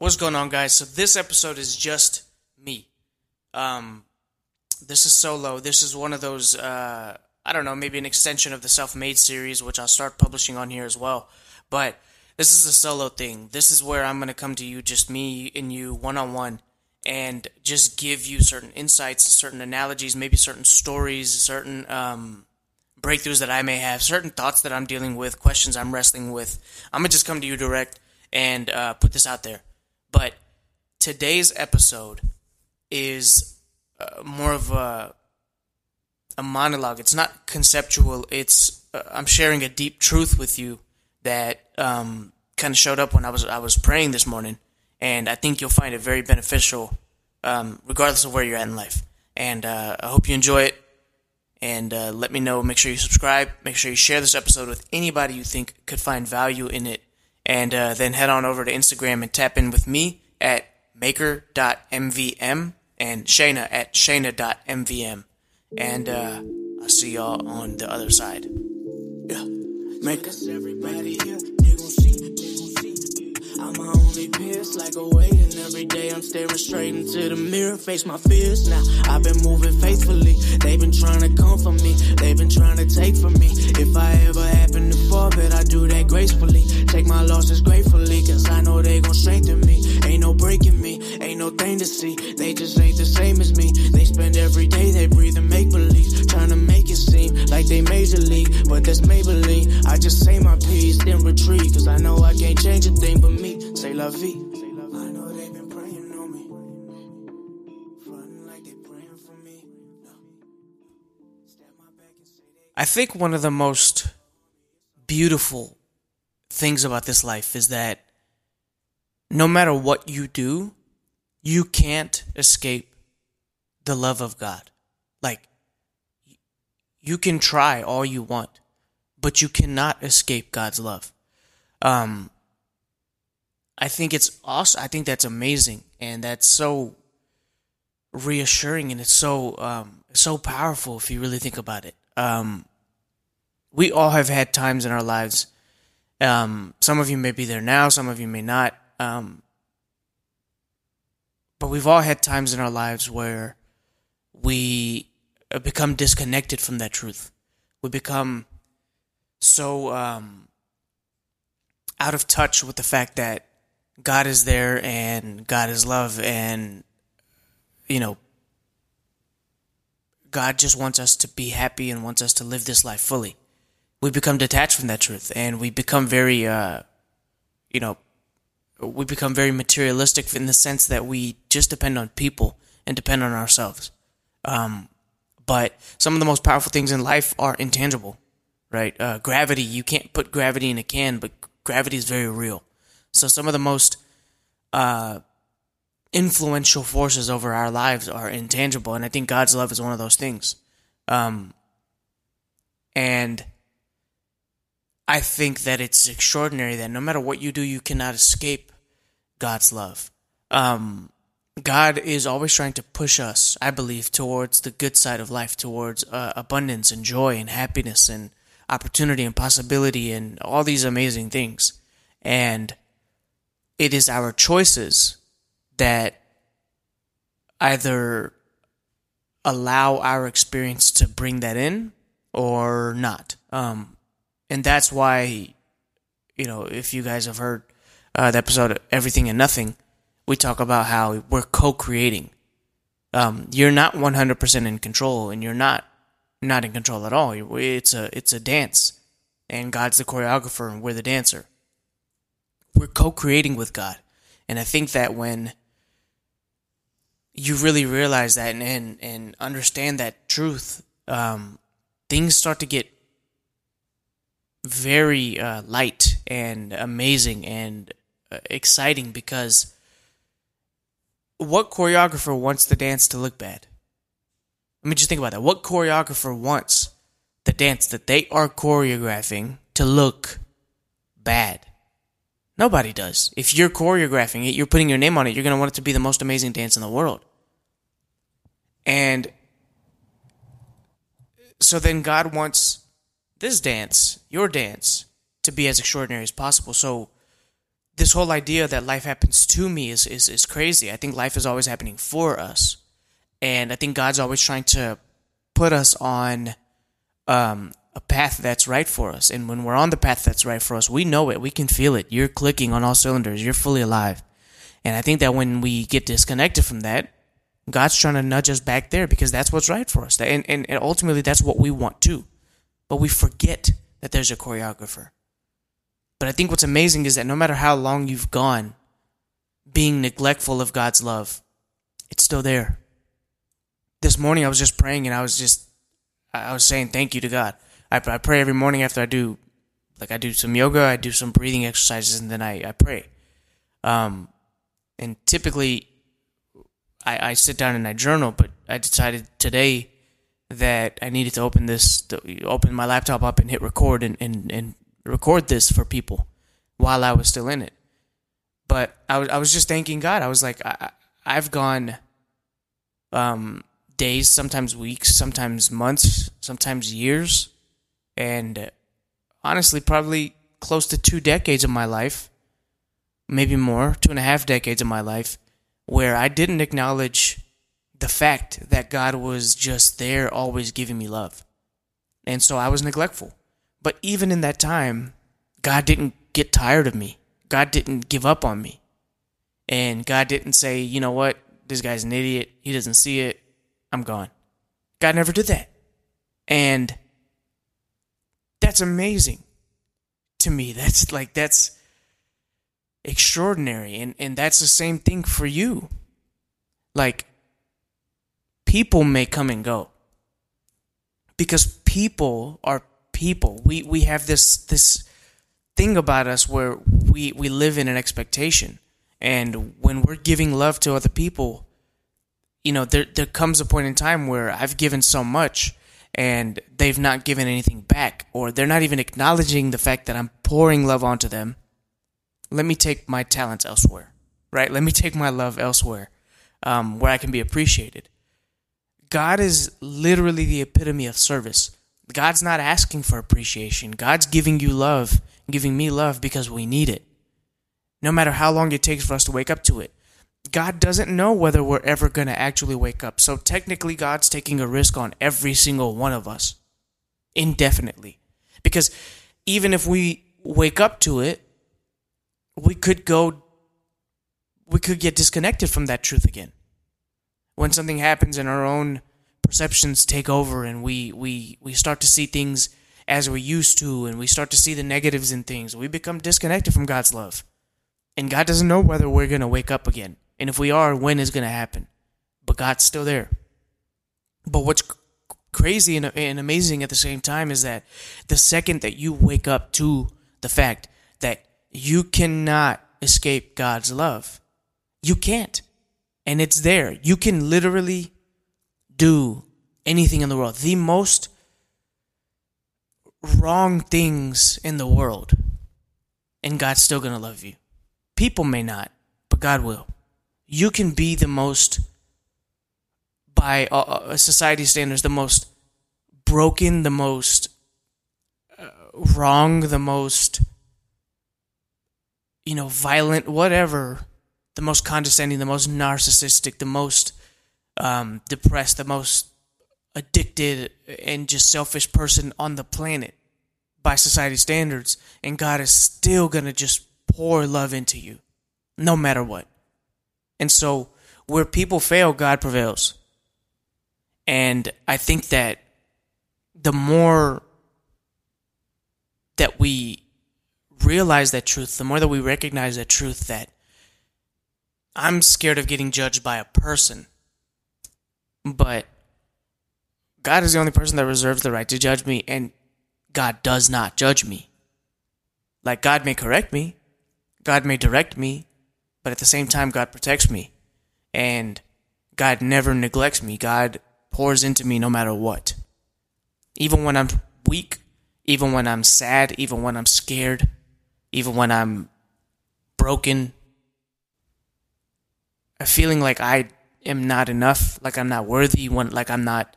What's going on, guys? So this episode is just me. Um, this is solo. This is one of those. Uh, I don't know, maybe an extension of the self-made series, which I'll start publishing on here as well. But this is a solo thing. This is where I'm gonna come to you, just me and you, one on one, and just give you certain insights, certain analogies, maybe certain stories, certain um, breakthroughs that I may have, certain thoughts that I'm dealing with, questions I'm wrestling with. I'm gonna just come to you direct and uh, put this out there. But today's episode is uh, more of a a monologue. It's not conceptual. It's uh, I'm sharing a deep truth with you that um, kind of showed up when I was I was praying this morning, and I think you'll find it very beneficial, um, regardless of where you're at in life. And uh, I hope you enjoy it. And uh, let me know. Make sure you subscribe. Make sure you share this episode with anybody you think could find value in it and uh, then head on over to Instagram and tap in with me at maker.mvm and Shayna at shayna.mvm. And uh, I'll see y'all on the other side. Yeah. Everybody here. Pierce like a and every day I'm staring straight into the mirror, face my fears. Now I've been moving faithfully. They've been trying to come for me, they've been trying to take from me. If I ever happen to fall, bet I do that gracefully. Take my losses gratefully, cause I know they gon' strengthen me. Ain't no breaking me, ain't no thing to see. They just ain't the same as me. They spend every day they breathe and make believe, trying to make it seem like they major league, but that's Maybelline. I just say my piece, then retreat, cause I know I can't change a thing but me. Say la vie. I know they've been praying on me, frontin' like they praying for me. No. Stab my back and say they. I think one of the most beautiful things about this life is that no matter what you do, you can't escape the love of God. Like, you can try all you want, but you cannot escape God's love. Um, I think it's awesome. I think that's amazing, and that's so reassuring, and it's so um, so powerful if you really think about it. Um, we all have had times in our lives. Um, some of you may be there now, some of you may not. Um, but we've all had times in our lives where we become disconnected from that truth. We become so um, out of touch with the fact that God is there and God is love and you know God just wants us to be happy and wants us to live this life fully. We become detached from that truth and we become very uh you know we become very materialistic in the sense that we just depend on people and depend on ourselves. Um but some of the most powerful things in life are intangible, right? Uh, gravity, you can't put gravity in a can, but gravity is very real. So some of the most uh, influential forces over our lives are intangible, and I think God's love is one of those things. Um, and I think that it's extraordinary that no matter what you do, you cannot escape God's love. Um, God is always trying to push us, I believe, towards the good side of life, towards uh, abundance and joy and happiness and opportunity and possibility and all these amazing things. And it is our choices that either allow our experience to bring that in or not. Um, and that's why, you know, if you guys have heard uh, the episode Everything and Nothing, we talk about how we're co-creating. Um, you're not 100% in control, and you're not not in control at all. It's a it's a dance, and God's the choreographer, and we're the dancer. We're co-creating with God, and I think that when you really realize that and and, and understand that truth, um, things start to get very uh, light and amazing and uh, exciting because what choreographer wants the dance to look bad? Let me just think about that. What choreographer wants the dance that they are choreographing to look bad? Nobody does. If you're choreographing it, you're putting your name on it, you're going to want it to be the most amazing dance in the world. And so then God wants this dance, your dance, to be as extraordinary as possible. So this whole idea that life happens to me is, is, is crazy. I think life is always happening for us. And I think God's always trying to put us on um, a path that's right for us. And when we're on the path that's right for us, we know it. We can feel it. You're clicking on all cylinders. You're fully alive. And I think that when we get disconnected from that, God's trying to nudge us back there because that's what's right for us. And, and, and ultimately, that's what we want too. But we forget that there's a choreographer. But I think what's amazing is that no matter how long you've gone being neglectful of God's love, it's still there. This morning I was just praying and I was just, I was saying thank you to God. I, I pray every morning after I do, like I do some yoga, I do some breathing exercises, and then I, I pray. Um, and typically I, I sit down and I journal, but I decided today that I needed to open this, to open my laptop up and hit record and, and, and record this for people while I was still in it. But I was I was just thanking God. I was like, I, I've gone um, days, sometimes weeks, sometimes months, sometimes years, and honestly, probably close to two decades of my life, maybe more, two and a half decades of my life, where I didn't acknowledge the fact that God was just there, always giving me love. And so I was neglectful. But even in that time, God didn't get tired of me. God didn't give up on me. And God didn't say, you know what, this guy's an idiot. He doesn't see it. I'm gone. God never did that. And that's amazing to me. That's like, that's extraordinary. And, and that's the same thing for you. Like, people may come and go because people are people. We we have this this thing about us where we we live in an expectation, and when we're giving love to other people, you know, there there comes a point in time where I've given so much and they've not given anything back, or they're not even acknowledging the fact that I'm pouring love onto them. Let me take my talents elsewhere, right? Let me take my love elsewhere, um, where I can be appreciated. God is literally the epitome of service. God's not asking for appreciation. God's giving you love, giving me love because we need it. No matter how long it takes for us to wake up to it. God doesn't know whether we're ever going to actually wake up. So technically, God's taking a risk on every single one of us indefinitely. Because even if we wake up to it, we could go, we could get disconnected from that truth again. When something happens and our own perceptions take over and we, we, we start to see things as we used to and we start to see the negatives in things. We become disconnected from God's love. And God doesn't know whether we're going to wake up again. And if we are, when is going to happen. But God's still there. But what's crazy and, and amazing at the same time is that the second that you wake up to the fact that you cannot escape God's love, you can't. And it's there. You can literally do anything in the world, the most wrong things in the world, and God's still going to love you. People may not, but God will. You can be the most, by uh, uh society standards, the most broken, the most uh, wrong, the most, you know, violent, whatever, the most condescending, the most narcissistic, the most um, depressed, the most addicted and just selfish person on the planet by society standards, and God is still gonna just pour love into you, no matter what. And so, where people fail, God prevails. And I think that the more that we realize that truth, the more that we recognize that truth, that I'm scared of getting judged by a person but God is the only person that reserves the right to judge me, and God does not judge me. Like, God may correct me, God may direct me, but at the same time, God protects me. And God never neglects me. God pours into me no matter what. Even when I'm weak, even when I'm sad, even when I'm scared, even when I'm broken, A feeling like I am not enough, like I'm not worthy, when like I'm not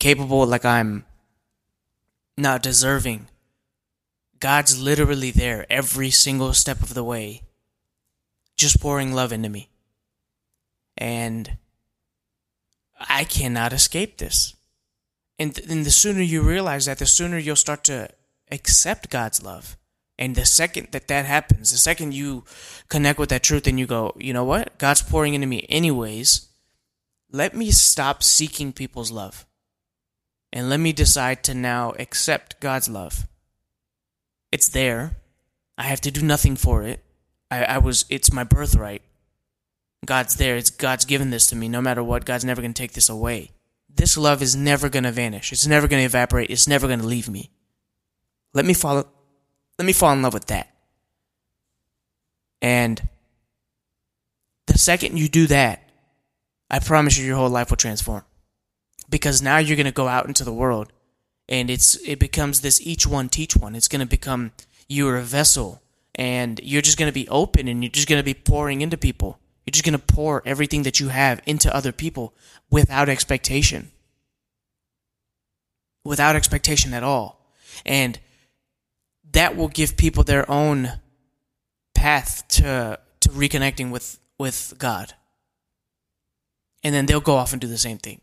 capable, like I'm not deserving. God's literally there every single step of the way, just pouring love into me. And I cannot escape this. And, th- and the sooner you realize that, the sooner you'll start to accept God's love. And the second that that happens, the second you connect with that truth and you go, you know what? God's pouring into me anyways. Let me stop seeking people's love. And let me decide to now accept God's love. It's there. I have to do nothing for it. I, I was, it's my birthright. God's there. It's God's given this to me. No matter what, God's never going to take this away. This love is never going to vanish. It's never going to evaporate. It's never going to leave me. Let me fall. Let me fall in love with that. And the second you do that, I promise you, your whole life will transform. Because now you're going to go out into the world, and it's it becomes this each one teach one. It's going to become you're a vessel, and you're just going to be open, and you're just going to be pouring into people you're just going to pour everything that you have into other people without expectation. Without expectation at all. And that will give people their own path to to reconnecting with with God. And then they'll go off and do the same thing.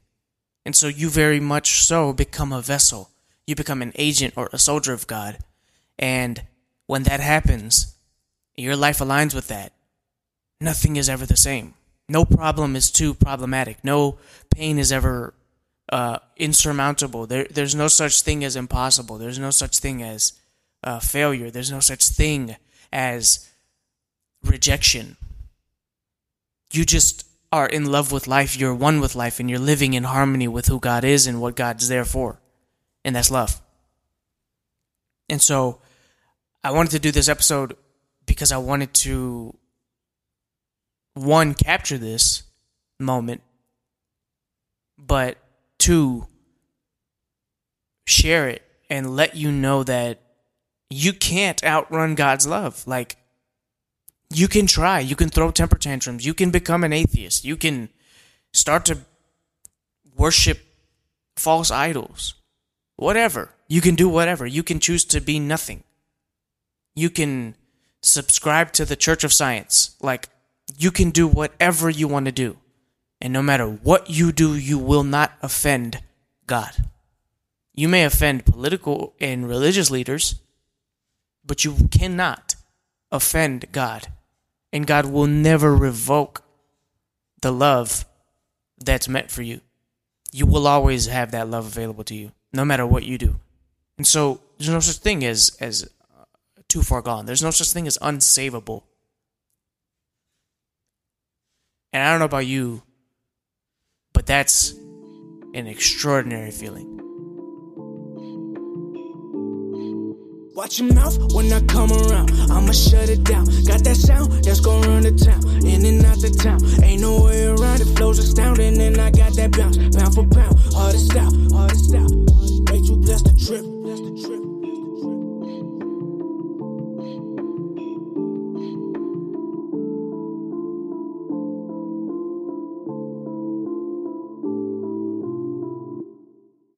And so you very much so become a vessel. You become an agent or a soldier of God. And when that happens, your life aligns with that nothing is ever the same. No problem is too problematic. No pain is ever uh, insurmountable. There, there's no such thing as impossible. There's no such thing as uh, failure. There's no such thing as rejection. You just are in love with life. You're one with life, and you're living in harmony with who God is and what God's there for. And that's love. And so I wanted to do this episode because I wanted to one, capture this moment, but two, share it and let you know that you can't outrun God's love. Like, you can try, you can throw temper tantrums, you can become an atheist, you can start to worship false idols, whatever. You can do whatever. You can choose to be nothing. You can subscribe to the Church of Science. Like, you can do whatever you want to do. And no matter what you do, you will not offend God. You may offend political and religious leaders, but you cannot offend God. And God will never revoke the love that's meant for you. You will always have that love available to you, no matter what you do. And so there's no such thing as as too far gone. There's no such thing as unsavable. And I don't know about you, but that's an extraordinary feeling. Watch your mouth when I come around. I'ma shut it down. Got that sound that's gonna run the town. In and out the town. Ain't no way around it. Flows astounding. And I got that bounce. Pound for pound. Hardest out. Hardest out. Way too blessed to trip.